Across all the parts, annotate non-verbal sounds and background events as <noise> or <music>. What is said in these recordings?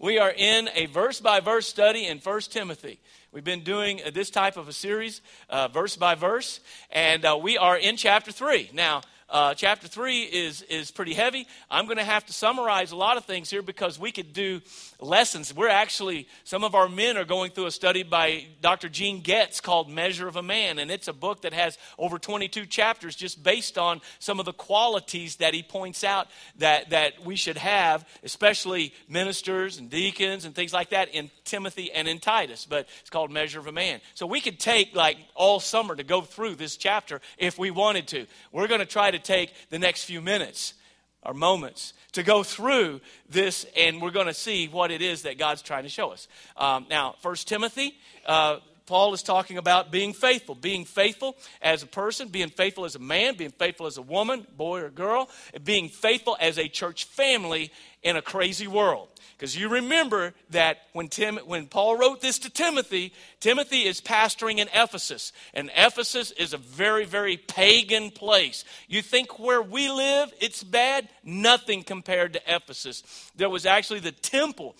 We are in a verse by verse study in 1 Timothy. We've been doing this type of a series, uh, verse by verse, and uh, we are in chapter 3. Now, uh, chapter 3 is, is pretty heavy. I'm going to have to summarize a lot of things here because we could do lessons. We're actually, some of our men are going through a study by Dr. Gene Getz called Measure of a Man. And it's a book that has over 22 chapters just based on some of the qualities that he points out that, that we should have, especially ministers and deacons and things like that in Timothy and in Titus. But it's called Measure of a Man. So we could take like all summer to go through this chapter if we wanted to. We're going to try to take the next few minutes or moments to go through this, and we're going to see what it is that God's trying to show us. Um, now, First Timothy, uh, Paul is talking about being faithful, being faithful as a person, being faithful as a man, being faithful as a woman, boy or girl, being faithful as a church family in a crazy world. Because you remember that when, Tim, when Paul wrote this to Timothy, Timothy is pastoring in Ephesus. And Ephesus is a very, very pagan place. You think where we live, it's bad? Nothing compared to Ephesus. There was actually the temple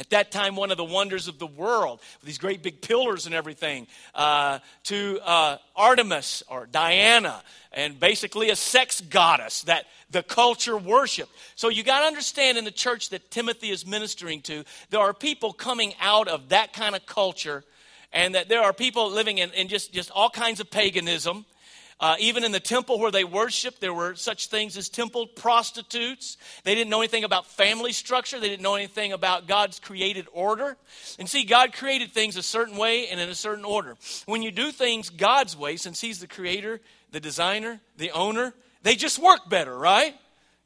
at that time, one of the wonders of the world, with these great big pillars and everything, uh, to uh, Artemis or Diana, and basically a sex goddess that the culture worshiped. So you got to understand in the church that Timothy is ministering to, there are people coming out of that kind of culture, and that there are people living in, in just, just all kinds of paganism uh, even in the temple where they worshiped, there were such things as temple prostitutes. They didn't know anything about family structure, they didn't know anything about God's created order. And see, God created things a certain way and in a certain order. When you do things God's way, since He's the creator, the designer, the owner, they just work better, right?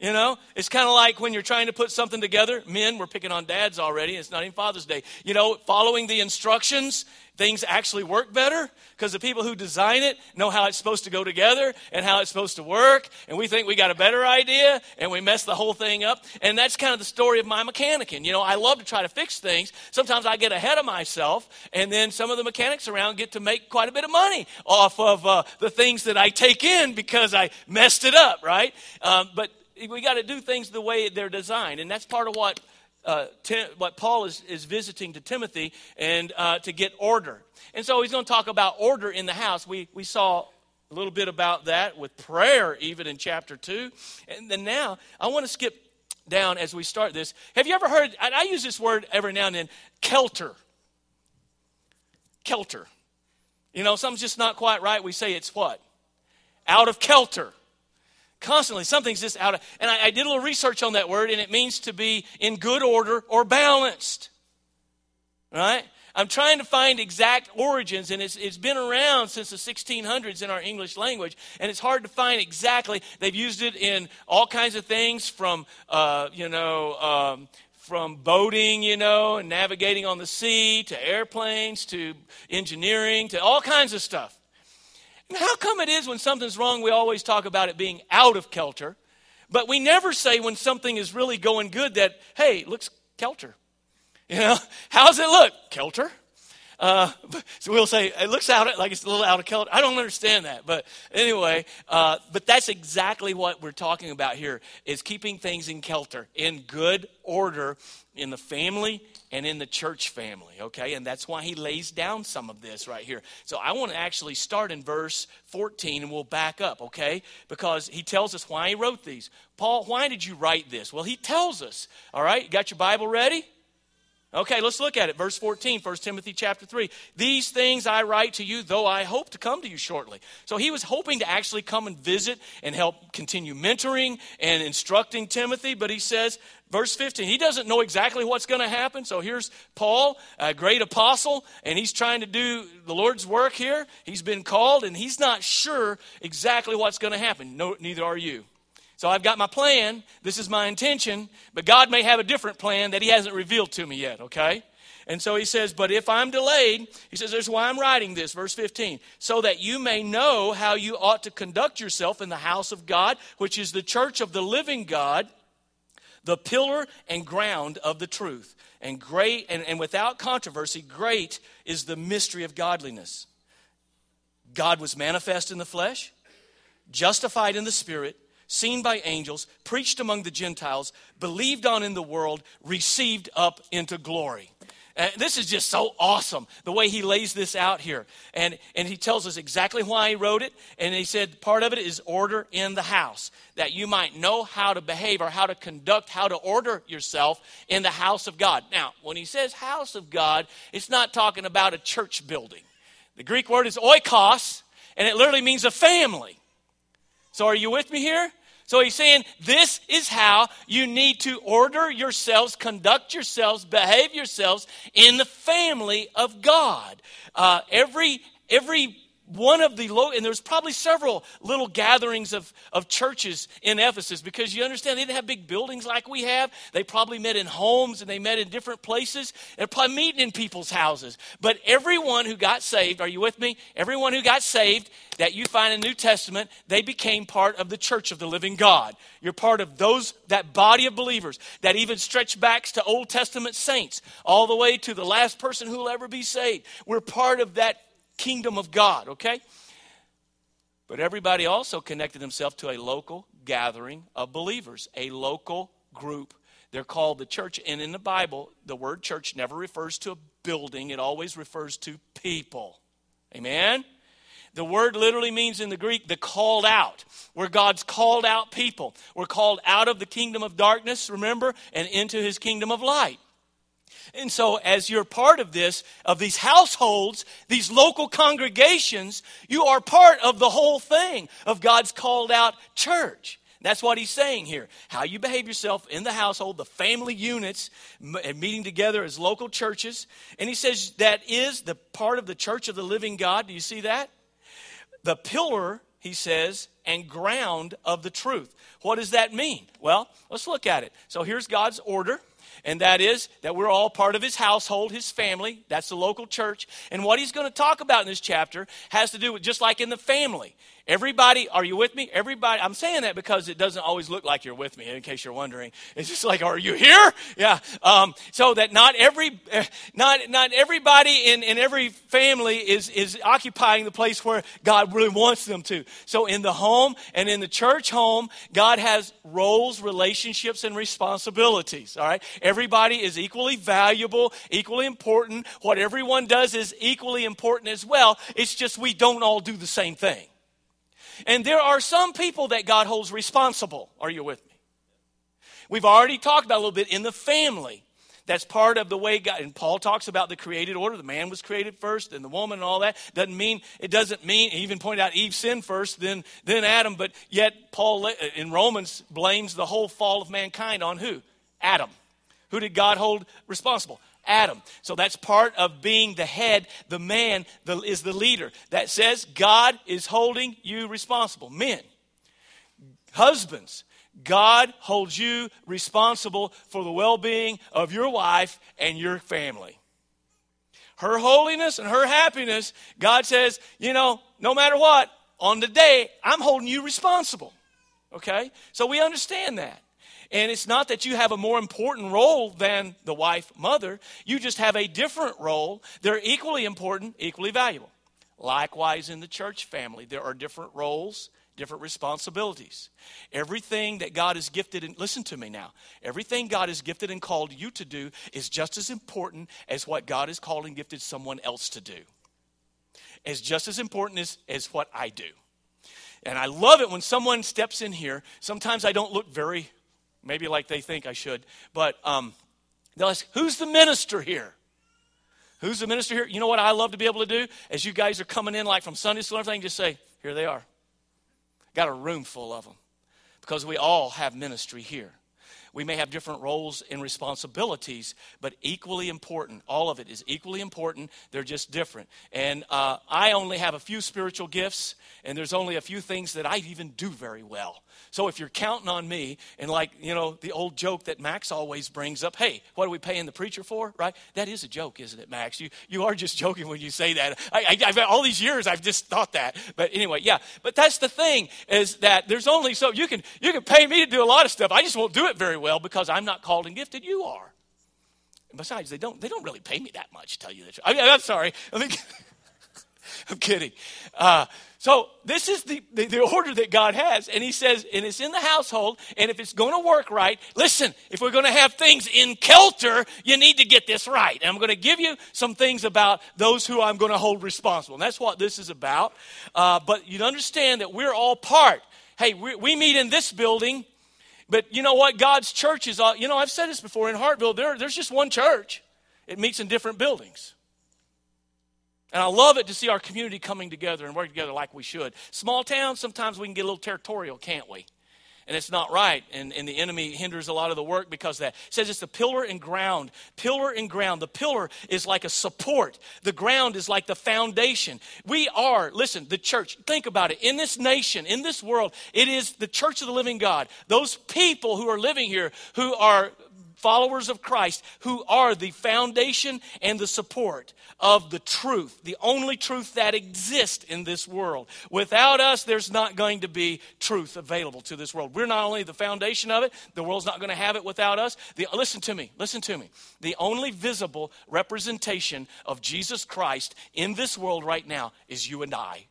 You know, it's kind of like when you're trying to put something together. Men, we're picking on dads already. It's not even Father's Day. You know, following the instructions, things actually work better because the people who design it know how it's supposed to go together and how it's supposed to work. And we think we got a better idea and we mess the whole thing up. And that's kind of the story of my mechanicing. You know, I love to try to fix things. Sometimes I get ahead of myself, and then some of the mechanics around get to make quite a bit of money off of uh, the things that I take in because I messed it up, right? Um, but we got to do things the way they're designed. And that's part of what, uh, Tim, what Paul is, is visiting to Timothy and uh, to get order. And so he's going to talk about order in the house. We, we saw a little bit about that with prayer, even in chapter 2. And then now, I want to skip down as we start this. Have you ever heard, I use this word every now and then, kelter. Kelter. You know, something's just not quite right. We say it's what? Out of kelter constantly. Something's just out of and I, I, did a little research on that word and it means to be in good order or balanced. Right? I'm trying to find exact origins and it's, it's been around since the 1600s in our english language and it's hard to find exactly. They've used it in all kinds of things from uh, you know um, from boating, you know, and navigating on the sea to airplanes to engineering to all kinds of stuff. How come it is when something's wrong, we always talk about it being out of kelter, but we never say when something is really going good that, hey, it looks kelter. You know, <laughs> how's it look? Kelter? Uh, <laughs> so we'll say it looks out like it's a little out of kelter. I don't understand that, but anyway, uh, but that's exactly what we're talking about here: is keeping things in kelter, in good order, in the family and in the church family, okay? And that's why he lays down some of this right here. So I want to actually start in verse 14 and we'll back up, okay? Because he tells us why he wrote these. Paul, why did you write this? Well, he tells us, all right? Got your Bible ready? Okay, let's look at it. Verse 14, 1 Timothy chapter 3. These things I write to you, though I hope to come to you shortly. So he was hoping to actually come and visit and help continue mentoring and instructing Timothy, but he says, verse 15, he doesn't know exactly what's going to happen. So here's Paul, a great apostle, and he's trying to do the Lord's work here. He's been called, and he's not sure exactly what's going to happen. No, neither are you. So I've got my plan. This is my intention. But God may have a different plan that He hasn't revealed to me yet, okay? And so he says, But if I'm delayed, he says, There's why I'm writing this, verse 15, so that you may know how you ought to conduct yourself in the house of God, which is the church of the living God, the pillar and ground of the truth. And great and, and without controversy, great is the mystery of godliness. God was manifest in the flesh, justified in the spirit seen by angels, preached among the Gentiles, believed on in the world, received up into glory. This is just so awesome the way he lays this out here. And, and he tells us exactly why he wrote it. And he said part of it is order in the house, that you might know how to behave or how to conduct, how to order yourself in the house of God. Now, when he says house of God, it's not talking about a church building. The Greek word is oikos, and it literally means a family. So are you with me here? So he's saying this is how you need to order yourselves, conduct yourselves, behave yourselves in the family of God. Uh, every every one of the low, and there's probably several little gatherings of, of churches in Ephesus because you understand they didn't have big buildings like we have. They probably met in homes and they met in different places. They're probably meeting in people's houses. But everyone who got saved, are you with me? Everyone who got saved that you find in New Testament, they became part of the church of the living God. You're part of those, that body of believers that even stretch back to Old Testament saints, all the way to the last person who will ever be saved. We're part of that kingdom of God, okay? But everybody also connected themselves to a local gathering of believers, a local group. They're called the church. And in the Bible, the word church never refers to a building, it always refers to people. Amen? The word literally means in the Greek the called out, where God's called out people. We're called out of the kingdom of darkness, remember, and into his kingdom of light. And so, as you're part of this, of these households, these local congregations, you are part of the whole thing of God's called out church. That's what he's saying here. How you behave yourself in the household, the family units and meeting together as local churches. And he says that is the part of the church of the living God. Do you see that? The pillar, he says, and ground of the truth. What does that mean? Well, let's look at it. So here's God's order and that is that we're all part of his household, his family. That's the local church. And what he's going to talk about in this chapter has to do with just like in the family. Everybody, are you with me? Everybody, I'm saying that because it doesn't always look like you're with me, in case you're wondering. It's just like, are you here? Yeah. Um, so that not every, not, not everybody in, in every family is, is occupying the place where God really wants them to. So in the home and in the church home, God has roles, relationships, and responsibilities. All right. Everybody is equally valuable, equally important. What everyone does is equally important as well. It's just we don't all do the same thing. And there are some people that God holds responsible. Are you with me? We've already talked about a little bit in the family. That's part of the way God, and Paul talks about the created order. The man was created first, and the woman, and all that. Doesn't mean, it doesn't mean, he even pointed out Eve sinned first, then, then Adam, but yet Paul uh, in Romans blames the whole fall of mankind on who? Adam. Who did God hold responsible? Adam. So that's part of being the head. The man the, is the leader. That says God is holding you responsible. Men, husbands, God holds you responsible for the well being of your wife and your family. Her holiness and her happiness, God says, you know, no matter what, on the day, I'm holding you responsible. Okay? So we understand that. And it's not that you have a more important role than the wife, mother. You just have a different role. They're equally important, equally valuable. Likewise, in the church family, there are different roles, different responsibilities. Everything that God has gifted, and listen to me now, everything God has gifted and called you to do is just as important as what God has called and gifted someone else to do. It's just as important as, as what I do. And I love it when someone steps in here. Sometimes I don't look very maybe like they think I should. But um, they'll ask, Who's the minister here? Who's the minister here? You know what I love to be able to do? As you guys are coming in, like from Sunday school and everything, just say, Here they are. Got a room full of them. Because we all have ministry here. We may have different roles and responsibilities, but equally important. All of it is equally important. They're just different. And uh, I only have a few spiritual gifts, and there's only a few things that I even do very well. So if you're counting on me, and like, you know, the old joke that Max always brings up, hey, what are we paying the preacher for, right? That is a joke, isn't it, Max? You, you are just <laughs> joking when you say that. I, I, I've, all these years, I've just thought that. But anyway, yeah. But that's the thing, is that there's only so, you can, you can pay me to do a lot of stuff. I just won't do it very well because I'm not called and gifted. You are. And besides, they don't, they don't really pay me that much, tell you the truth. I mean, I'm sorry. I mean, <laughs> I'm kidding. Uh, so this is the, the, the, order that God has. And he says, and it's in the household, and if it's going to work right, listen, if we're going to have things in Kelter, you need to get this right. And I'm going to give you some things about those who I'm going to hold responsible. And that's what this is about. Uh, but you understand that we're all part. Hey, we, we meet in this building, but you know what? God's church is, all, you know, I've said this before in Hartville, there, there's just one church. It meets in different buildings. And I love it to see our community coming together and working together like we should. Small towns, sometimes we can get a little territorial, can't we? And it's not right. And, and the enemy hinders a lot of the work because that. It says it's a pillar and ground. Pillar and ground. The pillar is like a support, the ground is like the foundation. We are, listen, the church. Think about it. In this nation, in this world, it is the church of the living God. Those people who are living here, who are followers of Christ who are the foundation and the support of the truth, the only truth that exists in this world. Without us, there's not going to be truth available to this world. We're not only the foundation of it, the world's not going to have it without us. The, listen to me, listen to me. The only visible representation of Jesus Christ in this world right now is you and I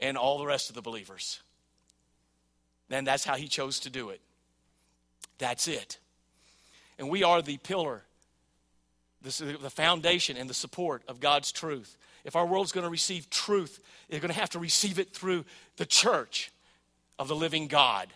and all the rest of the believers. And that's how he chose to do it. That's it. And we are the pillar, the foundation and the support of God's truth. If our world's going to receive truth, they're going to have to receive it through the church of the living God,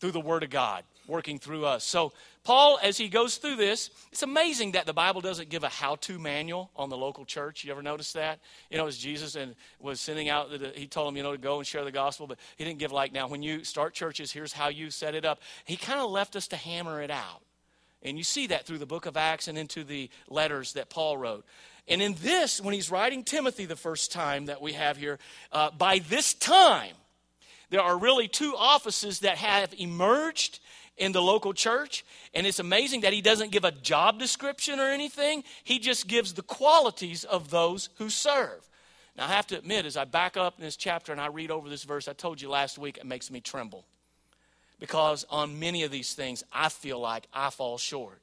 through the Word of God working through us. So, Paul, as he goes through this, it's amazing that the Bible doesn't give a how to manual on the local church. You ever notice that? You know, as Jesus and was sending out, the, he told them, you know, to go and share the gospel, but he didn't give like, now, when you start churches, here's how you set it up. He kind of left us to hammer it out. And you see that through the book of Acts and into the letters that Paul wrote. And in this, when he's writing Timothy the first time that we have here, uh, by this time, there are really two offices that have emerged in the local church. And it's amazing that he doesn't give a job description or anything, he just gives the qualities of those who serve. Now, I have to admit, as I back up in this chapter and I read over this verse, I told you last week it makes me tremble because on many of these things, I feel like I fall short.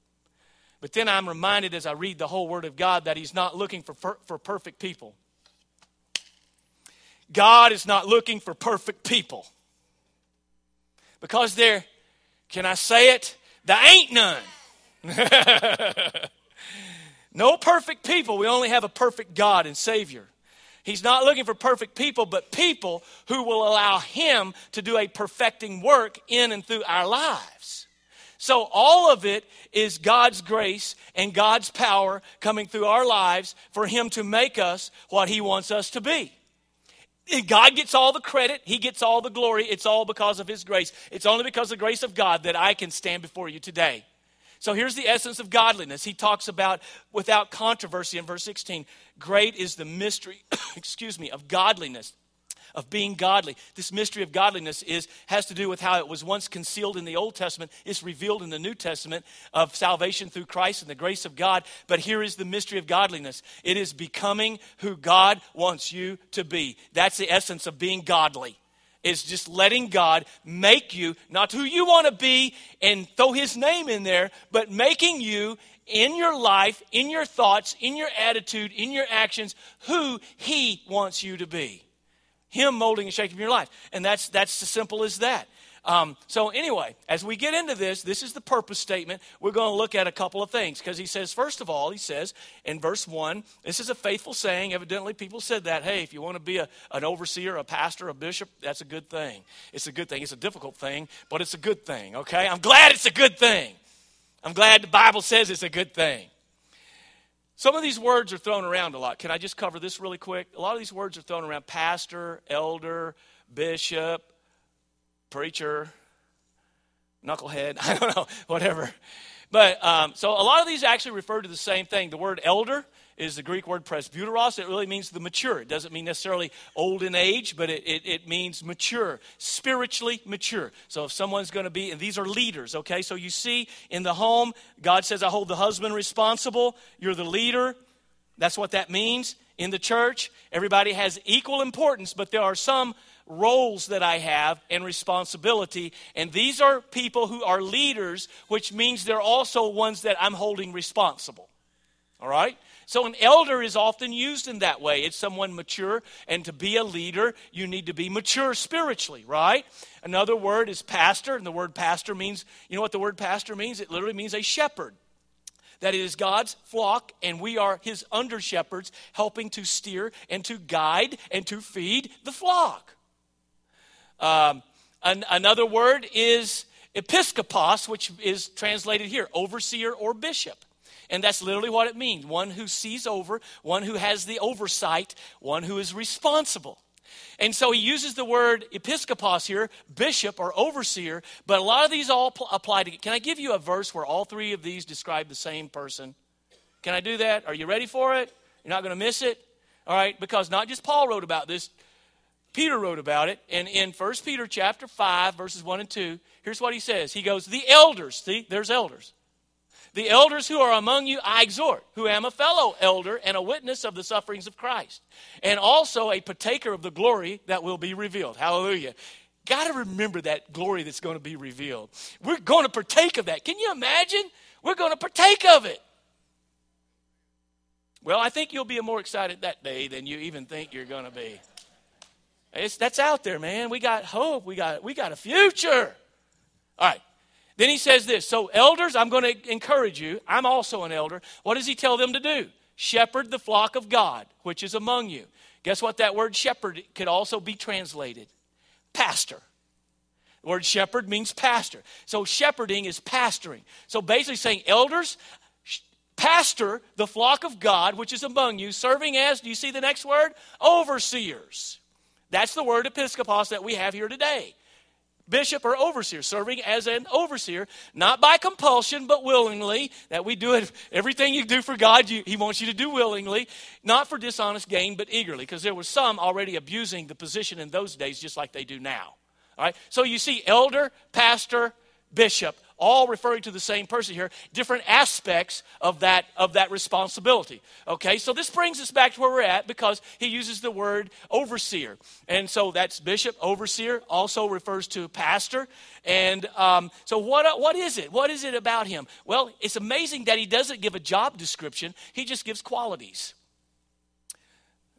But then I'm reminded as I read the whole Word of God that He's not looking for, for perfect people. God is not looking for perfect people. Because there, can I say it? There ain't none. <laughs> no perfect people. We only have a perfect God and Savior. He's not looking for perfect people, but people who will allow Him to do a perfecting work in and through our lives. So, all of it is God's grace and God's power coming through our lives for Him to make us what He wants us to be. God gets all the credit, He gets all the glory. It's all because of His grace. It's only because of the grace of God that I can stand before you today. So here's the essence of godliness. He talks about without controversy in verse 16. Great is the mystery, <coughs> excuse me, of godliness of being godly. This mystery of godliness is has to do with how it was once concealed in the Old Testament, it's revealed in the New Testament of salvation through Christ and the grace of God. But here is the mystery of godliness. It is becoming who God wants you to be. That's the essence of being godly is just letting God make you not who you want to be and throw his name in there, but making you in your life, in your thoughts, in your attitude, in your actions, who he wants you to be. Him molding and shaping your life. And that's that's as simple as that. Um, so, anyway, as we get into this, this is the purpose statement. We're going to look at a couple of things because he says, first of all, he says in verse 1, this is a faithful saying. Evidently, people said that, hey, if you want to be a, an overseer, a pastor, a bishop, that's a good thing. It's a good thing. It's a difficult thing, but it's a good thing, okay? I'm glad it's a good thing. I'm glad the Bible says it's a good thing. Some of these words are thrown around a lot. Can I just cover this really quick? A lot of these words are thrown around pastor, elder, bishop, preacher, knucklehead, <laughs> I don't know, whatever. But um, so a lot of these actually refer to the same thing. The word elder is the Greek word presbyteros. It really means the mature. It doesn't mean necessarily old in age, but it, it, it means mature, spiritually mature. So if someone's going to be, and these are leaders, okay? So you see in the home, God says, I hold the husband responsible. You're the leader. That's what that means. In the church, everybody has equal importance, but there are some roles that I have and responsibility. And these are people who are leaders, which means they're also ones that I'm holding responsible. All right? So an elder is often used in that way. It's someone mature, and to be a leader, you need to be mature spiritually, right? Another word is pastor, and the word pastor means, you know what the word pastor means? It literally means a shepherd. That is God's flock, and we are his under shepherds, helping to steer and to guide and to feed the flock. Um, an, another word is episkopos, which is translated here overseer or bishop. And that's literally what it means one who sees over, one who has the oversight, one who is responsible. And so he uses the word episkopos here, bishop or overseer, but a lot of these all apply to. Can I give you a verse where all three of these describe the same person? Can I do that? Are you ready for it? You're not going to miss it? All right, because not just Paul wrote about this, Peter wrote about it. And in 1 Peter chapter 5, verses 1 and 2, here's what he says. He goes, The elders, see, there's elders. The elders who are among you, I exhort, who am a fellow elder and a witness of the sufferings of Christ, and also a partaker of the glory that will be revealed. Hallelujah. Got to remember that glory that's going to be revealed. We're going to partake of that. Can you imagine? We're going to partake of it. Well, I think you'll be more excited that day than you even think you're going to be. It's, that's out there, man. We got hope. We got, we got a future. All right. Then he says this So, elders, I'm going to encourage you. I'm also an elder. What does he tell them to do? Shepherd the flock of God, which is among you. Guess what that word shepherd could also be translated? Pastor. The word shepherd means pastor. So, shepherding is pastoring. So, basically saying, elders, pastor the flock of God, which is among you, serving as, do you see the next word? Overseers. That's the word episkopos that we have here today bishop or overseer, serving as an overseer, not by compulsion, but willingly. That we do it, everything you do for God, you, He wants you to do willingly, not for dishonest gain, but eagerly, because there were some already abusing the position in those days, just like they do now. All right? So you see, elder, pastor, bishop, all referring to the same person here, different aspects of that, of that responsibility. Okay, so this brings us back to where we're at because he uses the word overseer. And so that's bishop, overseer, also refers to pastor. And um, so, what, what is it? What is it about him? Well, it's amazing that he doesn't give a job description, he just gives qualities.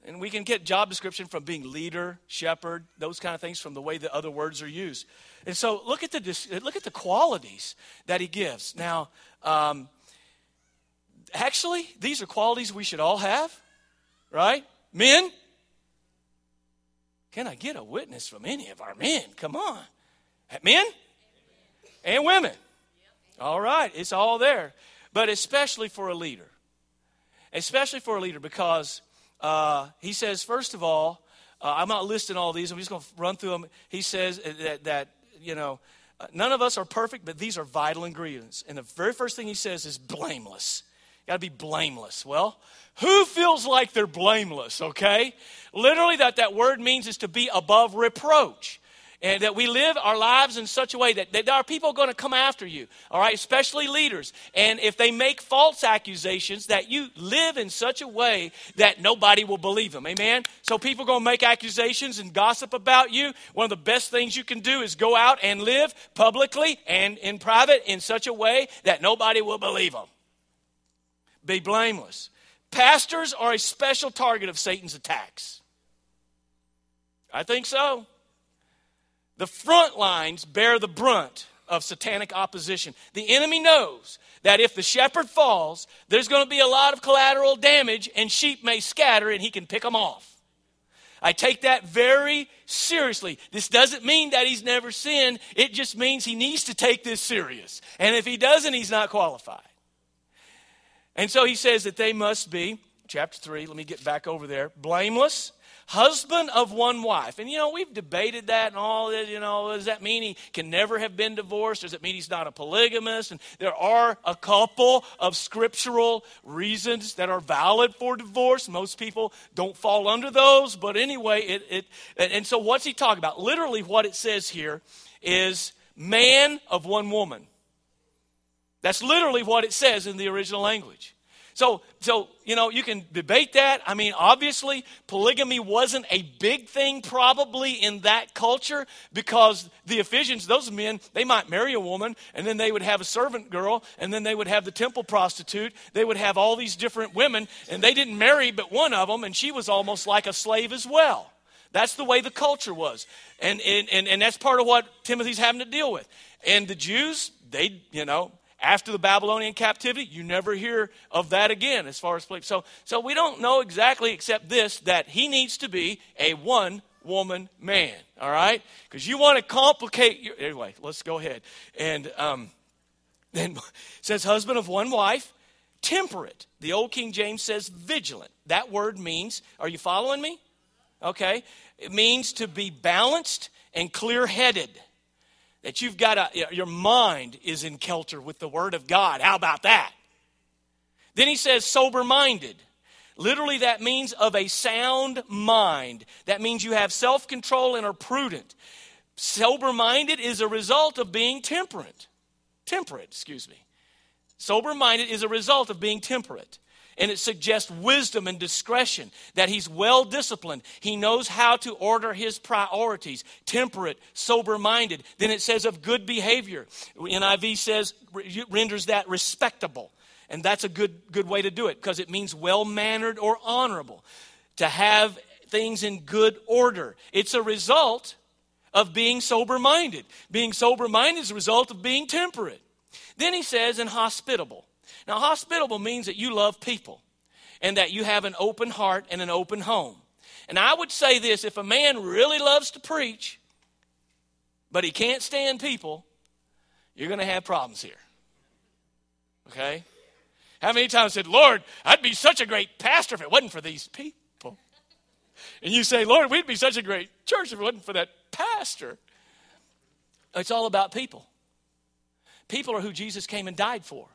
And we can get job description from being leader, shepherd, those kind of things from the way the other words are used. And so look at the, look at the qualities that he gives. Now, um, actually, these are qualities we should all have, right? Men, can I get a witness from any of our men? Come on. Men and women. All right, it's all there. But especially for a leader. Especially for a leader because uh, he says, first of all, uh, I'm not listing all these, I'm just going to run through them. He says that, that you know, uh, none of us are perfect, but these are vital ingredients. And the very first thing he says is blameless. Got to be blameless. Well, who feels like they're blameless, okay? Literally, that that word means is to be above reproach and that we live our lives in such a way that, that there are people going to come after you, all right, especially leaders. And if they make false accusations, that you live in such a way that nobody will believe them. Amen? So people are going to make accusations and gossip about you. One of the best things you can do is go out and live publicly and in private in such a way that nobody will believe them. Be blameless. Pastors are a special target of Satan's attacks. I think so. The front lines bear the brunt of satanic opposition. The enemy knows that if the shepherd falls, there's going to be a lot of collateral damage and sheep may scatter and he can pick them off. I take that very seriously. This doesn't mean that he's never sinned, it just means he needs to take this serious. And if he doesn't, he's not qualified. And so he says that they must be, chapter 3, let me get back over there, blameless husband of one wife. And you know, we've debated that and all that. You know, does that mean he can never have been divorced? Does it mean he's not a polygamist? And there are a couple of scriptural reasons that are valid for divorce. Most people don't fall under those, but anyway, it, it and so what's he talking about? Literally, what it says here is man of one woman. That's literally what it says in the original language. So, so you know, you can debate that. I mean, obviously, polygamy wasn't a big thing probably in that culture because the Ephesians, those men, they might marry a woman and then they would have a servant girl and then they would have the temple prostitute. They would have all these different women and they didn't marry but one of them and she was almost like a slave as well. That's the way the culture was. And, and, and, and that's part of what Timothy's having to deal with. And the Jews, they, you know, after the Babylonian captivity, you never hear of that again as far as so so we don't know exactly except this that he needs to be a one woman man. All right, because you want to complicate your anyway. Let's go ahead and um, <laughs> then says husband of one wife, temperate. The old King James says vigilant. That word means. Are you following me? Okay, it means to be balanced and clear headed that you've got a, your mind is in kelter with the Word of God. How about that? Then he says, sober minded. Literally, that means of a sound mind. That means you have self control and are prudent. Sober minded is a result of being temperate. Temperate, excuse me. Sober minded is a result of being temperate and it suggests wisdom and discretion, that he's well disciplined. He knows how to order his priorities, temperate, sober minded. Then it says of good behavior. NIV says, renders that respectable. And that's a good, good way to do it because it means well mannered or honorable. To have things in good order. It's a result of being sober minded. Being sober minded is a result of being temperate. Then he says, and hospitable. Now, hospitable means that you love people and that you have an open heart and an open home. And I would say this if a man really loves to preach, but he can't stand people, you're going to have problems here. Okay? How many times I said, Lord, I'd be such a great pastor if it wasn't for these people? And you say, Lord, we'd be such a great church if it wasn't for that pastor. It's all about people. People are who Jesus came and died for.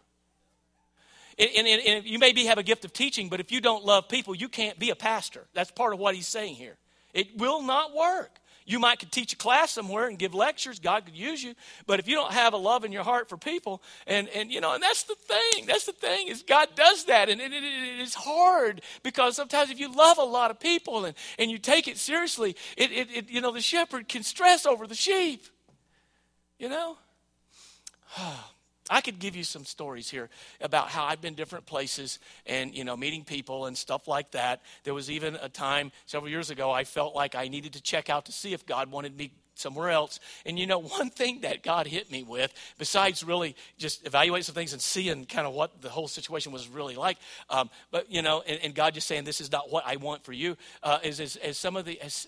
And, and, and, you maybe have a gift of teaching, but if you don't love people, you can't be a pastor. That's part of what he's saying here. It will not work. You might could teach a class somewhere and give lectures. God could use you. But if you don't have a love in your heart for people, and, and you know, and that's the thing. That's the thing is God does that. And it, it, it is hard because sometimes if you love a lot of people and, and you take it seriously, it, it, it, you know, the shepherd can stress over the sheep. You know? <sighs> Oh, I could give you some stories here about how I've been different places and you know meeting people and stuff like that. There was even a time several years ago I felt like I needed to check out to see if God wanted me somewhere else. And you know, <laughs> one thing that God hit me with, besides really just evaluating some things and seeing kind of what the whole situation was really like, um, but you know, and, and, God just saying this is not what I want for you, uh, is as, as some of the as,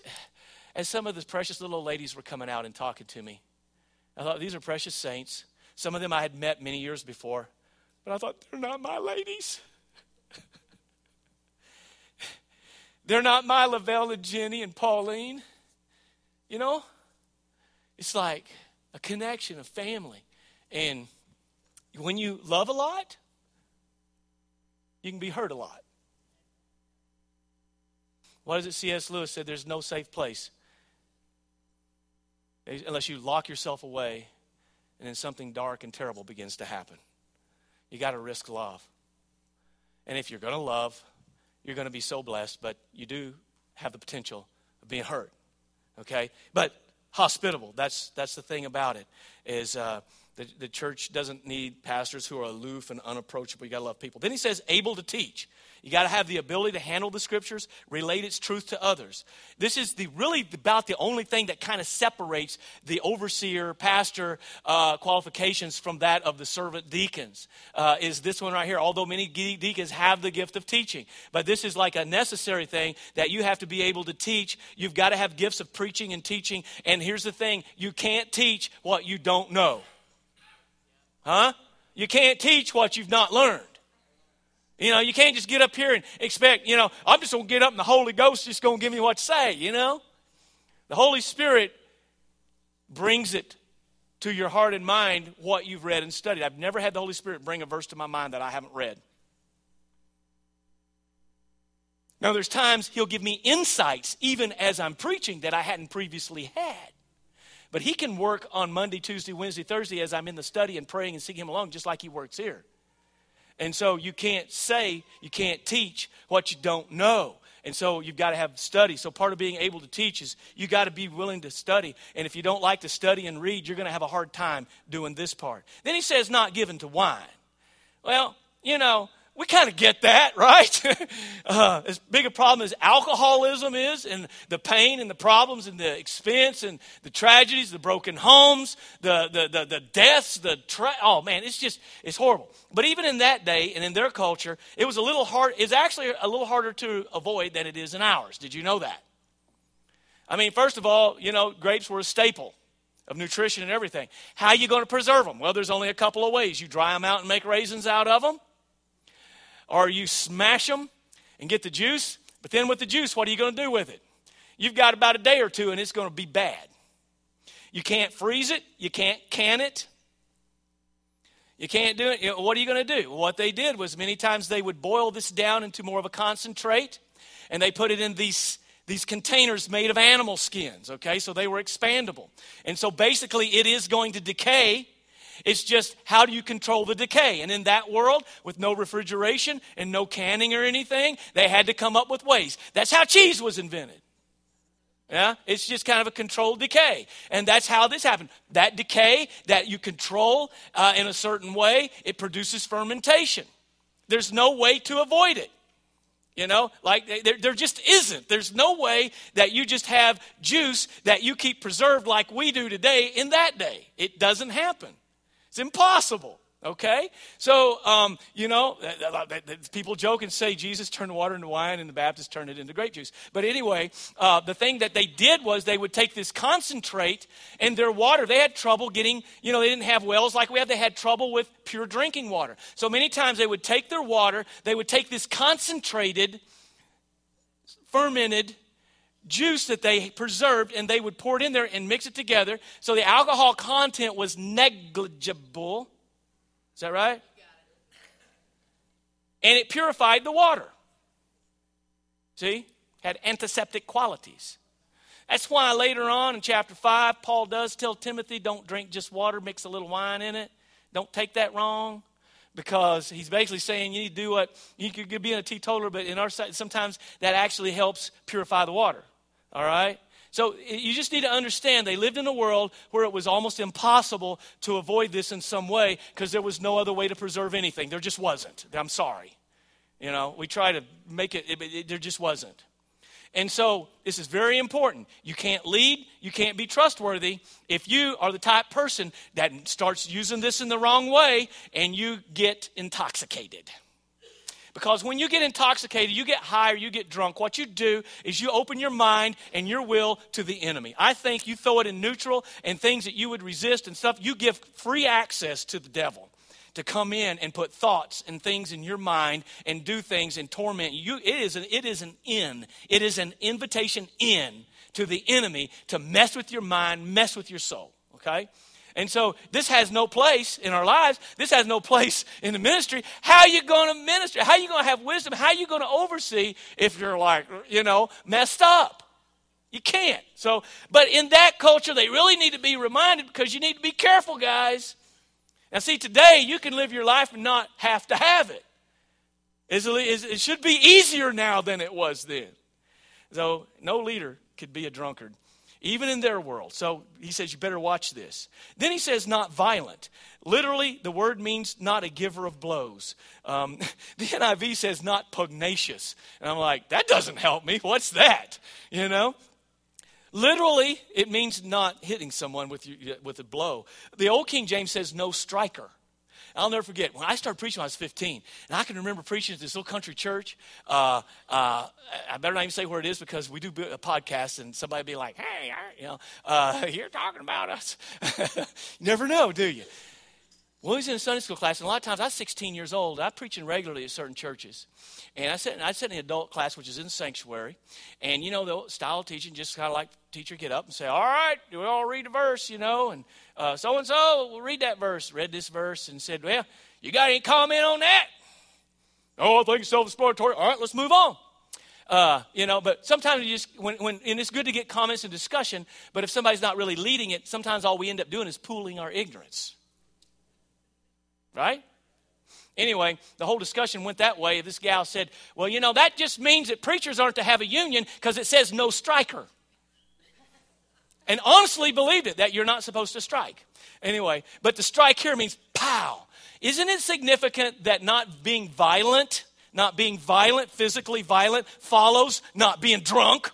as some of the precious little ladies were coming out and talking to me. I thought these are precious saints. Some of them I had met many years before, but I thought, they're not my ladies. <laughs> they're not my Lavelle and Jenny and Pauline. You know? It's like a connection, a family. And when you love a lot, you can be hurt a lot. What is it C.S. Lewis said? There's no safe place unless you lock yourself away and then something dark and terrible begins to happen. You got to risk love. And if you're going to love, you're going to be so blessed, but you do have the potential of being hurt. Okay? But hospitable, that's, that's the thing about it, is uh, the, the church doesn't need pastors who are aloof and unapproachable. You got to love people. Then he says, able to teach. You got to have the ability to handle the scriptures, relate its truth to others. This is the really about the only thing that kind of separates the overseer, pastor uh, qualifications from that of the servant deacons. Uh, is this one right here? Although many deacons have the gift of teaching, but this is like a necessary thing that you have to be able to teach. You've got to have gifts of preaching and teaching. And here's the thing: you can't teach what you don't know. Huh? You can't teach what you've not learned. You know, you can't just get up here and expect, you know, I'm just going to get up and the Holy Ghost is just going to give me what to say, you know? The Holy Spirit brings it to your heart and mind what you've read and studied. I've never had the Holy Spirit bring a verse to my mind that I haven't read. Now, there's times He'll give me insights, even as I'm preaching, that I hadn't previously had. But He can work on Monday, Tuesday, Wednesday, Thursday as I'm in the study and praying and seeking Him along, just like He works here. And so you can't say, you can't teach what you don't know. And so you've got to have study. So part of being able to teach is you got to be willing to study. And if you don't like to study and read, you're going to have a hard time doing this part. Then he says, not given to wine. Well, you know, we kind of get that, right? <laughs> uh, as big a problem as alcoholism is, and the pain and the problems and the expense and the tragedies, the broken homes, the, the, the, the deaths, the tra- oh man, it's just, it's horrible. But even in that day and in their culture, it was a little hard, it's actually a little harder to avoid than it is in ours. Did you know that? I mean, first of all, you know, grapes were a staple of nutrition and everything. How are you going to preserve them? Well, there's only a couple of ways. You dry them out and make raisins out of them or you smash them and get the juice. But then with the juice, what are you going to do with it? You've got about a day or two and it's going to be bad. You can't freeze it, you can't can it. You can't do it. What are you going to do? What they did was many times they would boil this down into more of a concentrate and they put it in these these containers made of animal skins, okay? So they were expandable. And so basically it is going to decay it's just how do you control the decay? And in that world, with no refrigeration and no canning or anything, they had to come up with ways. That's how cheese was invented. Yeah, it's just kind of a controlled decay. And that's how this happened. That decay that you control uh, in a certain way, it produces fermentation. There's no way to avoid it. You know, like there, there just isn't. There's no way that you just have juice that you keep preserved like we do today in that day. It doesn't happen. It's impossible. Okay? So, um, you know, people joke and say Jesus turned water into wine and the Baptists turned it into grape juice. But anyway, uh, the thing that they did was they would take this concentrate and their water. They had trouble getting, you know, they didn't have wells like we have. They had trouble with pure drinking water. So many times they would take their water, they would take this concentrated, fermented, juice that they preserved and they would pour it in there and mix it together. So the alcohol content was negligible. Is that right? And it purified the water. See? Had antiseptic qualities. That's why later on in chapter 5, Paul does tell Timothy, don't drink just water, mix a little wine in it. Don't take that wrong because he's basically saying you need to do what you could be a teetotaler, but in our sometimes that actually helps purify the water. All right? So you just need to understand they lived in a world where it was almost impossible to avoid this in some way because there was no other way to preserve anything. There just wasn't. I'm sorry. You know, we try to make it, it, there just wasn't. And so this is very important. You can't lead, you can't be trustworthy if you are the type person that starts using this in the wrong way and you get intoxicated. Because when you get intoxicated, you get high or you get drunk, what you do is you open your mind and your will to the enemy. I think you throw it in neutral and things that you would resist and stuff, you give free access to the devil to come in and put thoughts and things in your mind and do things and torment you. It is an, it is an in. It is an invitation in to the enemy to mess with your mind, mess with your soul. Okay? And so this has no place in our lives. This has no place in the ministry. How are you going to minister? How you going to have wisdom? How are you going to oversee if you're like, you know, messed up? You can't. So, but in that culture, they really need to be reminded because you need to be careful, guys. Now, see, today you can live your life and not have to have it. It should be easier now than it was then. So, no leader could be a drunkard even in their world. So he says, You better watch this. Then he says, Not violent. Literally, the word means not a giver of blows. Um, <laughs> the NIV says, Not pugnacious. And I'm like, That doesn't help me. What's that? You know? Literally, it means not hitting someone with, you, with a blow. The old King James says, No striker. I'll never forget when I started preaching I was 15, and I can remember preaching at this little country church. Uh, uh, I better not even say where it is because we do a podcast, and somebody be like, "Hey, you know, uh, <laughs> you're talking about us." <laughs> you never know, do you? Well, he was in a Sunday school class, and a lot of times I was 16 years old. I'm preaching regularly at certain churches. And I sat, I sat in the adult class, which is in the sanctuary. And, you know, the style of teaching, just kind of like teacher get up and say, All right, we all read a verse, you know, and so and so will read that verse, read this verse, and said, Well, you got any comment on that? Oh, I think it's self explanatory. All right, let's move on. Uh, you know, but sometimes you just, when, when, and it's good to get comments and discussion, but if somebody's not really leading it, sometimes all we end up doing is pooling our ignorance right? Anyway, the whole discussion went that way. This gal said, Well, you know, that just means that preachers aren't to have a union because it says no striker. And honestly believed it that you're not supposed to strike. Anyway, but the strike here means pow. Isn't it significant that not being violent, not being violent, physically violent, follows not being drunk?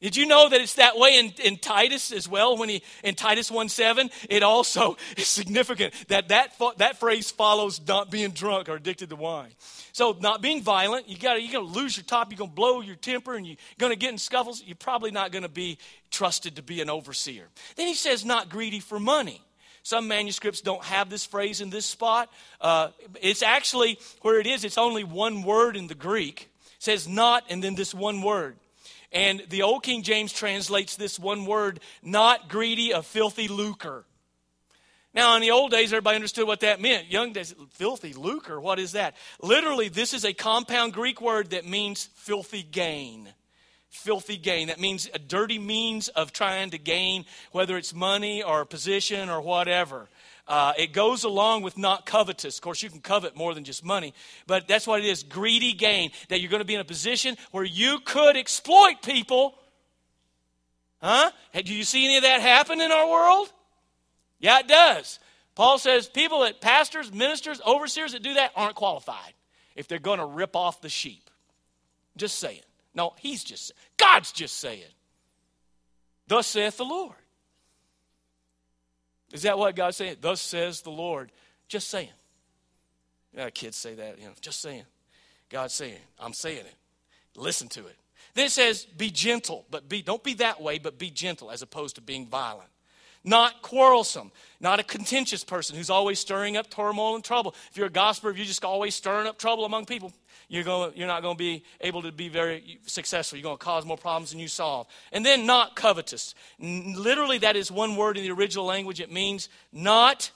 Did you know that it's that way in, in Titus as well? When he in Titus 1 7, it also <laughs> is significant that, that that phrase follows not being drunk or addicted to wine. So not being violent, you got you're gonna lose your top, you're gonna blow your temper, and you're gonna get in scuffles, you're probably not gonna be trusted to be an overseer. Then he says, not greedy for money. Some manuscripts don't have this phrase in this spot. Uh, it's actually where it is, it's only one word in the Greek. It says not, and then this one word. And the Old King James translates this one word, not greedy, of filthy lucre. Now, in the old days, everybody understood what that meant. Young days, filthy lucre, what is that? Literally, this is a compound Greek word that means filthy gain. Filthy gain. That means a dirty means of trying to gain, whether it's money or position or whatever. Uh, it goes along with not covetous. Of course, you can covet more than just money, but that's what it is greedy gain. That you're going to be in a position where you could exploit people. Huh? Do you see any of that happen in our world? Yeah, it does. Paul says people that pastors, ministers, overseers that do that aren't qualified if they're going to rip off the sheep. Just saying. No, he's just God's just saying. Thus saith the Lord. Is that what God's saying? Thus says the Lord. Just saying. Kids say that, you know, just saying. God's saying, I'm saying it. Listen to it. Then it says, be gentle, but be don't be that way, but be gentle as opposed to being violent. Not quarrelsome, not a contentious person who's always stirring up turmoil and trouble. If you're a gossiper, you're just always stirring up trouble among people, you're, going, you're not going to be able to be very successful. You're going to cause more problems than you solve. And then not covetous. Literally, that is one word in the original language. It means not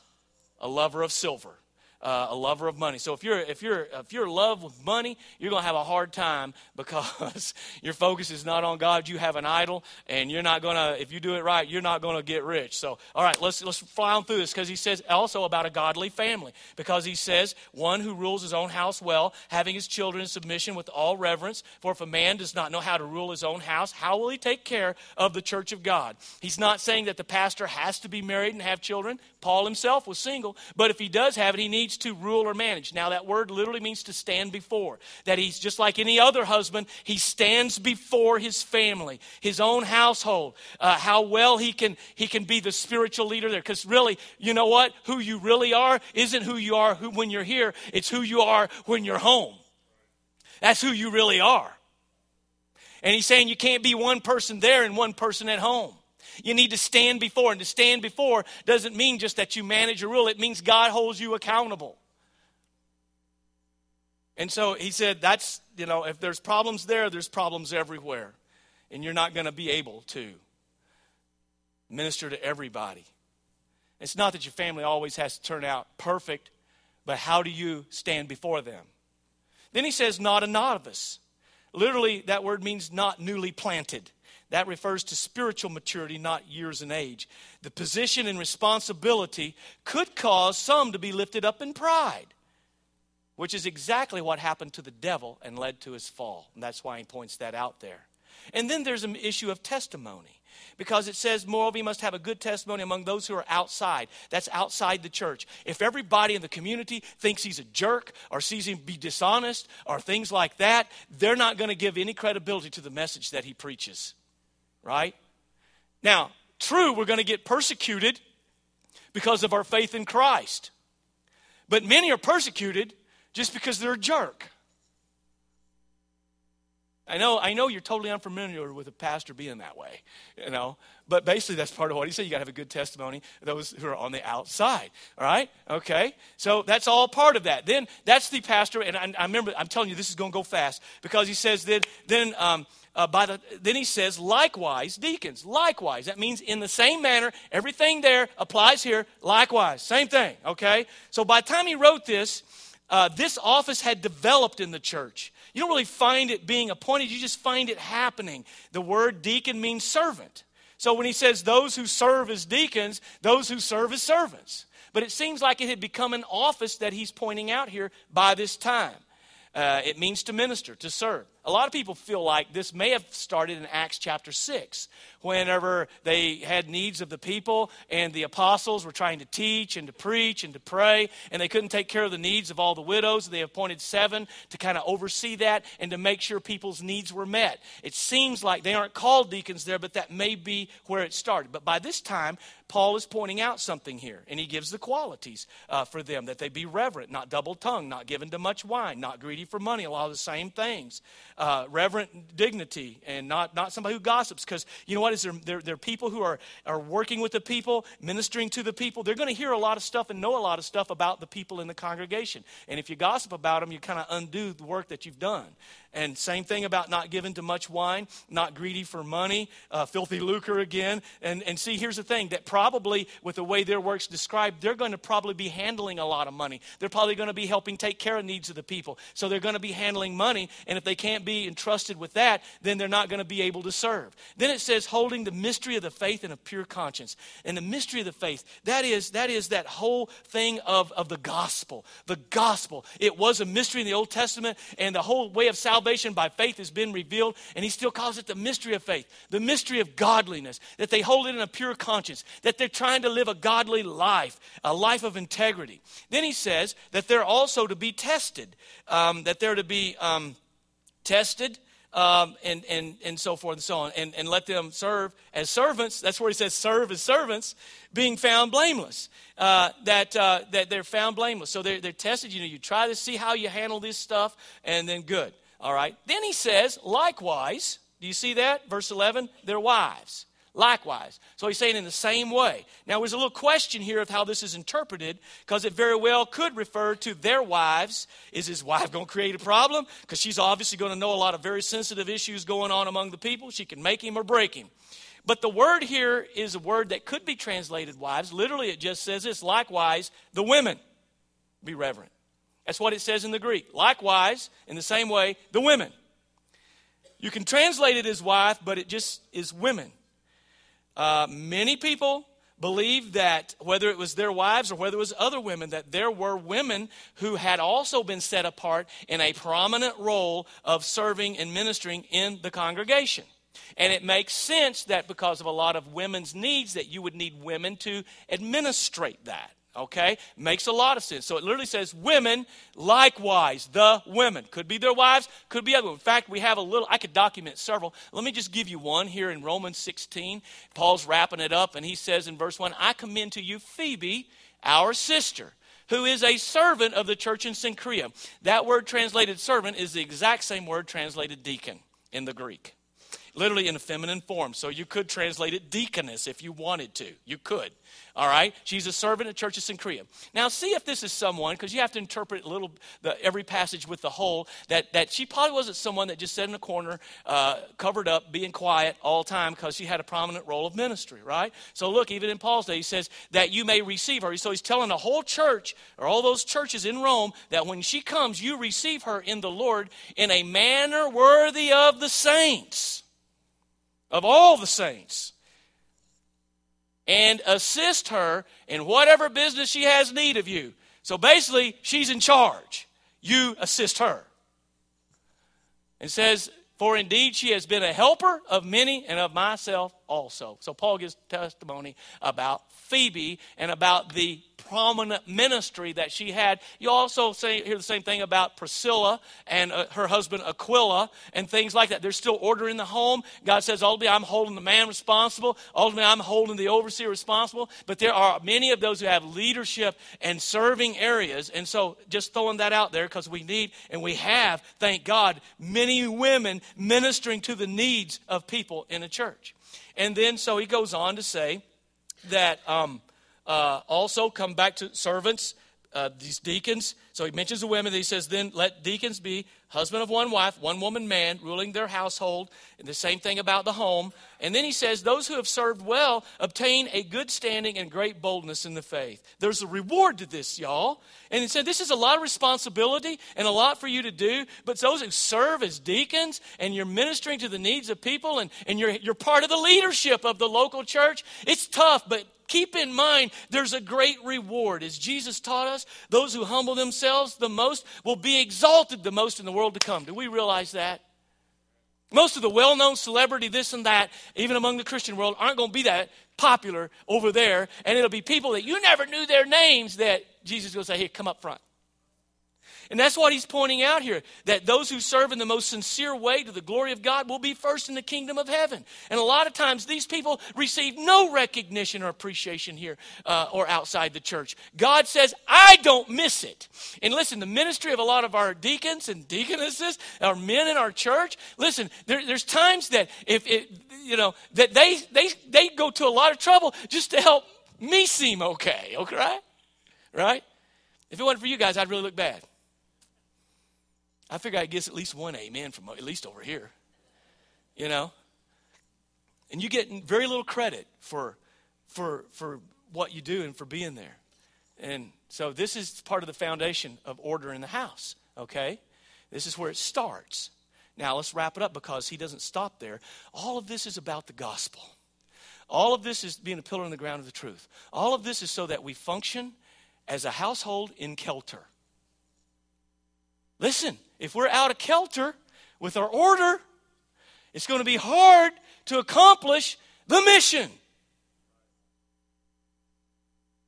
a lover of silver uh, a lover of money. So if you're if you're if you're in love with money, you're to have a hard time <laughs> because your focus is not on God. You have an idol, and you're not to. If you do it right, you're not to get rich. So all right, let's let's fly on through this because he says also about a godly family because he says one who rules his own house well, having his children in submission with all reverence. For if a man does not know how to rule his own house, how will he take care of the church of God? He's not saying that the pastor has to be married and have children. Paul himself was single, but if he does have it, he needs to rule or manage. Now, that word literally means to stand before. That he's just like any other husband, he stands before his family, his own household, uh, how well he can, he can be the spiritual leader there. Because really, you know what? Who you really are isn't who you are who, when you're here, it's who you are when you're home. That's who you really are. And he's saying you can't be one person there and one person at home. You need to stand before. And to stand before doesn't mean just that you manage a rule, it means God holds you accountable. And so he said, that's, you know, if there's problems there, there's problems everywhere. And you're not going to be able to minister to everybody. It's not that your family always has to turn out perfect, but how do you stand before them? Then he says, not a novice. Literally, that word means not newly planted. That refers to spiritual maturity, not years and age. The position and responsibility could cause some to be lifted up in pride, which is exactly what happened to the devil and led to his fall. And that's why he points that out there. And then there's an issue of testimony because it says, moreover, you must have a good testimony among those who are outside. That's outside the church. If everybody in the community thinks he's a jerk or sees him be dishonest or things like that, they're not going to give any credibility to the message that he preaches right? Now, true, we're going to get persecuted because of our faith in Christ. But many are persecuted just because they're a jerk. I know, I know you're totally unfamiliar with a pastor being that way, you know, but basically that's part of what he said. You got to have a good testimony, those who are on the outside, all right? Okay, so that's all part of that. Then that's the pastor, and I, I remember, I'm telling you, this is going to go fast because he says that then, um, uh, by the, then he says, likewise, deacons, likewise. That means in the same manner, everything there applies here, likewise, same thing, okay? So by the time he wrote this, uh, this office had developed in the church. You don't really find it being appointed, you just find it happening. The word deacon means servant. So when he says those who serve as deacons, those who serve as servants. but it seems like it had become an office that he's pointing out here by this time. Uh, it means to minister, to serve. A lot of people feel like this may have started in Acts chapter 6, whenever they had needs of the people and the apostles were trying to teach and to preach and to pray, and they couldn't take care of the needs of all the widows. They appointed seven to kind of oversee that and to make sure people's needs were met. It seems like they aren't called deacons there, but that may be where it started. But by this time, Paul is pointing out something here, and he gives the qualities uh, for them that they be reverent, not double tongued, not given to much wine, not greedy for money, a lot of the same things. Uh, reverent dignity, and not, not somebody who gossips, because you know what? Is there, there, there are people who are, are working with the people, ministering to the people. They're going to hear a lot of stuff and know a lot of stuff about the people in the congregation. And if you gossip about them, you kind of undo the work that you've done. And same thing about not giving to much wine, not greedy for money, uh, filthy lucre again. And, and see, here's the thing that probably, with the way their work's described, they're going to probably be handling a lot of money. They're probably going to be helping take care of needs of the people. So they're going to be handling money. And if they can't be entrusted with that, then they're not going to be able to serve. Then it says, holding the mystery of the faith in a pure conscience. And the mystery of the faith, that is that, is that whole thing of, of the gospel. The gospel. It was a mystery in the Old Testament, and the whole way of salvation salvation by faith has been revealed, and he still calls it the mystery of faith, the mystery of godliness, that they hold it in a pure conscience, that they're trying to live a godly life, a life of integrity. Then he says that they're also to be tested, um, that they're to be um, tested. Um, and, and, and so forth and so on, and, and let them serve as servants. That's where he says, serve as servants, being found blameless. Uh, that, uh, that they're found blameless. So they're, they're tested. You know, you try to see how you handle this stuff, and then good. All right. Then he says, likewise, do you see that? Verse 11, their wives. Likewise. So he's saying in the same way. Now, there's a little question here of how this is interpreted because it very well could refer to their wives. Is his wife going to create a problem? Because she's obviously going to know a lot of very sensitive issues going on among the people. She can make him or break him. But the word here is a word that could be translated wives. Literally, it just says this likewise, the women be reverent. That's what it says in the Greek. Likewise, in the same way, the women. You can translate it as wife, but it just is women. Uh, many people believe that whether it was their wives or whether it was other women, that there were women who had also been set apart in a prominent role of serving and ministering in the congregation. And it makes sense that because of a lot of women's needs, that you would need women to administrate that. Okay? Makes a lot of sense. So it literally says women, likewise, the women. Could be their wives, could be other. In fact, we have a little, I could document several. Let me just give you one here in Romans 16. Paul's wrapping it up, and he says in verse 1 I commend to you Phoebe, our sister who is a servant of the church in Cenchrea. That word translated servant is the exact same word translated deacon in the Greek, literally in a feminine form. So you could translate it deaconess if you wanted to. You could. All right? She's a servant at Church of Cenchrea. Now, see if this is someone, because you have to interpret little the, every passage with the whole, that, that she probably wasn't someone that just sat in a corner, uh, covered up, being quiet all the time because she had a prominent role of ministry, right? So, look, even in Paul's day, he says that you may receive her. So, he's telling the whole church, or all those churches in Rome, that when she comes, you receive her in the Lord in a manner worthy of the saints, of all the saints and assist her in whatever business she has need of you. So basically, she's in charge. You assist her. And says, For indeed she has been a helper of many and of myself also. So Paul gives testimony about Phoebe and about the prominent ministry that she had. You also say, hear the same thing about Priscilla and uh, her husband Aquila and things like that. There's still order in the home. God says, ultimately, I'm holding the man responsible. Ultimately, I'm holding the overseer responsible. But there are many of those who have leadership and serving areas. And so just throwing that out there because we need and we have, thank God, many women ministering to the needs of people in a church. And then so he goes on to say that um, uh, also come back to servants, uh, these deacons. So he mentions the women. He says, then let deacons be husband of one wife, one woman man, ruling their household, and the same thing about the home. And then he says, Those who have served well obtain a good standing and great boldness in the faith. There's a reward to this, y'all. And he said, This is a lot of responsibility and a lot for you to do, but those who serve as deacons and you're ministering to the needs of people and, and you're, you're part of the leadership of the local church, it's tough, but keep in mind there's a great reward. As Jesus taught us, those who humble themselves the most will be exalted the most in the world to come. Do we realize that? Most of the well known celebrity, this and that, even among the Christian world, aren't going to be that popular over there. And it'll be people that you never knew their names that Jesus will say, hey, come up front. And that's what he's pointing out here that those who serve in the most sincere way to the glory of God will be first in the kingdom of heaven. And a lot of times these people receive no recognition or appreciation here uh, or outside the church. God says, I don't miss it. And listen, the ministry of a lot of our deacons and deaconesses, our men in our church, listen, there, there's times that if it, you know, that they, they, they go to a lot of trouble just to help me seem okay, okay, right? Right? If it wasn't for you guys, I'd really look bad. I figure I'd get at least one amen from at least over here. You know? And you get very little credit for, for, for what you do and for being there. And so this is part of the foundation of order in the house, okay? This is where it starts. Now let's wrap it up because he doesn't stop there. All of this is about the gospel. All of this is being a pillar in the ground of the truth. All of this is so that we function as a household in Kelter. Listen, if we're out of kelter with our order, it's going to be hard to accomplish the mission.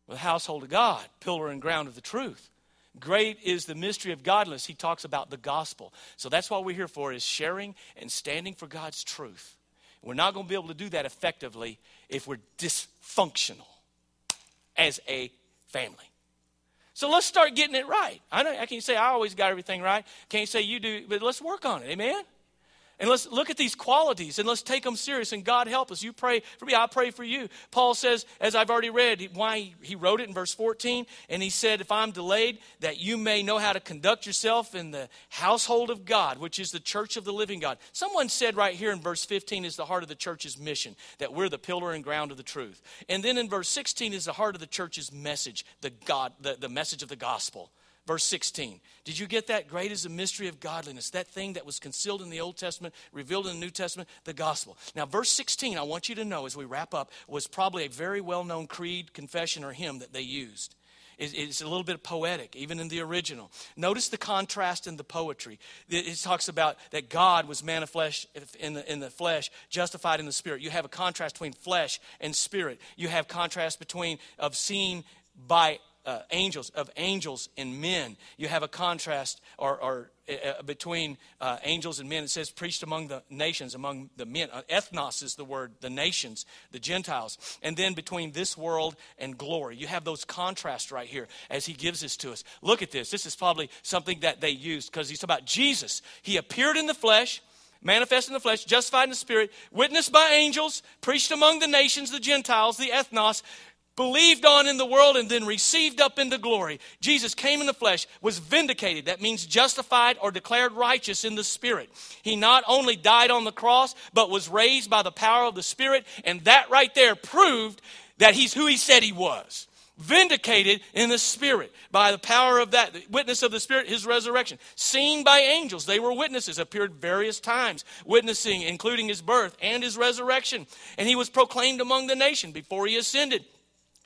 The household of God, pillar and ground of the truth. Great is the mystery of godliness. He talks about the gospel. So that's what we're here for is sharing and standing for God's truth. We're not going to be able to do that effectively if we're dysfunctional as a family. So let's start getting it right. I, know, I can't say I always got everything right. Can't say you do, but let's work on it. Amen? And let's look at these qualities and let's take them serious. And God help us. You pray for me, I pray for you. Paul says, as I've already read, why he wrote it in verse 14, and he said, If I'm delayed, that you may know how to conduct yourself in the household of God, which is the church of the living God. Someone said right here in verse 15 is the heart of the church's mission, that we're the pillar and ground of the truth. And then in verse 16 is the heart of the church's message, the God, the, the message of the gospel. Verse 16. Did you get that? Great is the mystery of godliness. That thing that was concealed in the Old Testament, revealed in the New Testament, the gospel. Now, verse 16, I want you to know as we wrap up, was probably a very well known creed, confession, or hymn that they used. It's a little bit poetic, even in the original. Notice the contrast in the poetry. It talks about that God was manifest in the, in the flesh, justified in the spirit. You have a contrast between flesh and spirit. You have contrast between of seen by uh, angels of angels and men. You have a contrast or, or uh, between uh, angels and men. It says preached among the nations, among the men. Uh, ethnos is the word, the nations, the Gentiles. And then between this world and glory. You have those contrasts right here as he gives this to us. Look at this. This is probably something that they used because he's about Jesus. He appeared in the flesh manifest in the flesh, justified in the spirit, witnessed by angels, preached among the nations, the Gentiles, the ethnos, believed on in the world, and then received up into glory. Jesus came in the flesh, was vindicated. That means justified or declared righteous in the Spirit. He not only died on the cross, but was raised by the power of the Spirit. And that right there proved that he's who he said he was. Vindicated in the Spirit by the power of that witness of the Spirit, his resurrection. Seen by angels, they were witnesses, appeared various times, witnessing, including his birth and his resurrection. And he was proclaimed among the nation before he ascended.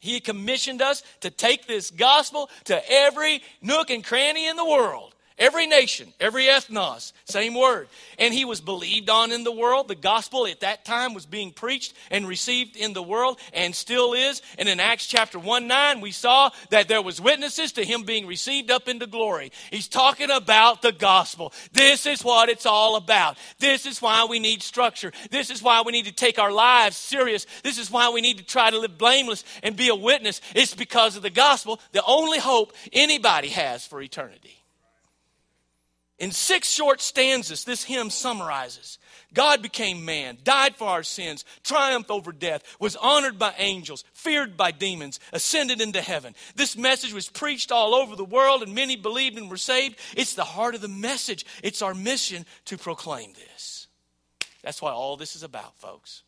He commissioned us to take this gospel to every nook and cranny in the world. Every nation, every ethnos, same word. And he was believed on in the world. The gospel at that time was being preached and received in the world and still is. And in Acts chapter 1 9, we saw that there was witnesses to him being received up into glory. He's talking about the gospel. This is what it's all about. This is why we need structure. This is why we need to take our lives serious. This is why we need to try to live blameless and be a witness. It's because of the gospel, the only hope anybody has for eternity. In six short stanzas, this hymn summarizes God became man, died for our sins, triumphed over death, was honored by angels, feared by demons, ascended into heaven. This message was preached all over the world, and many believed and were saved. It's the heart of the message. It's our mission to proclaim this. That's why all this is about, folks.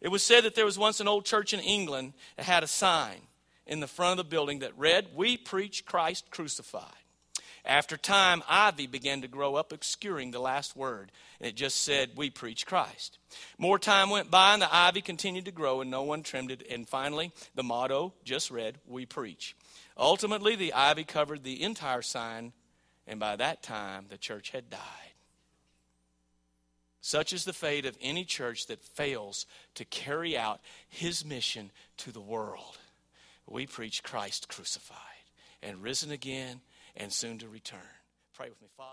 It was said that there was once an old church in England that had a sign in the front of the building that read, We preach Christ crucified. After time, ivy began to grow up, obscuring the last word. And it just said, We preach Christ. More time went by, and the ivy continued to grow, and no one trimmed it. And finally, the motto just read, We preach. Ultimately, the ivy covered the entire sign, and by that time, the church had died. Such is the fate of any church that fails to carry out his mission to the world. We preach Christ crucified and risen again and soon to return. Pray with me, Father.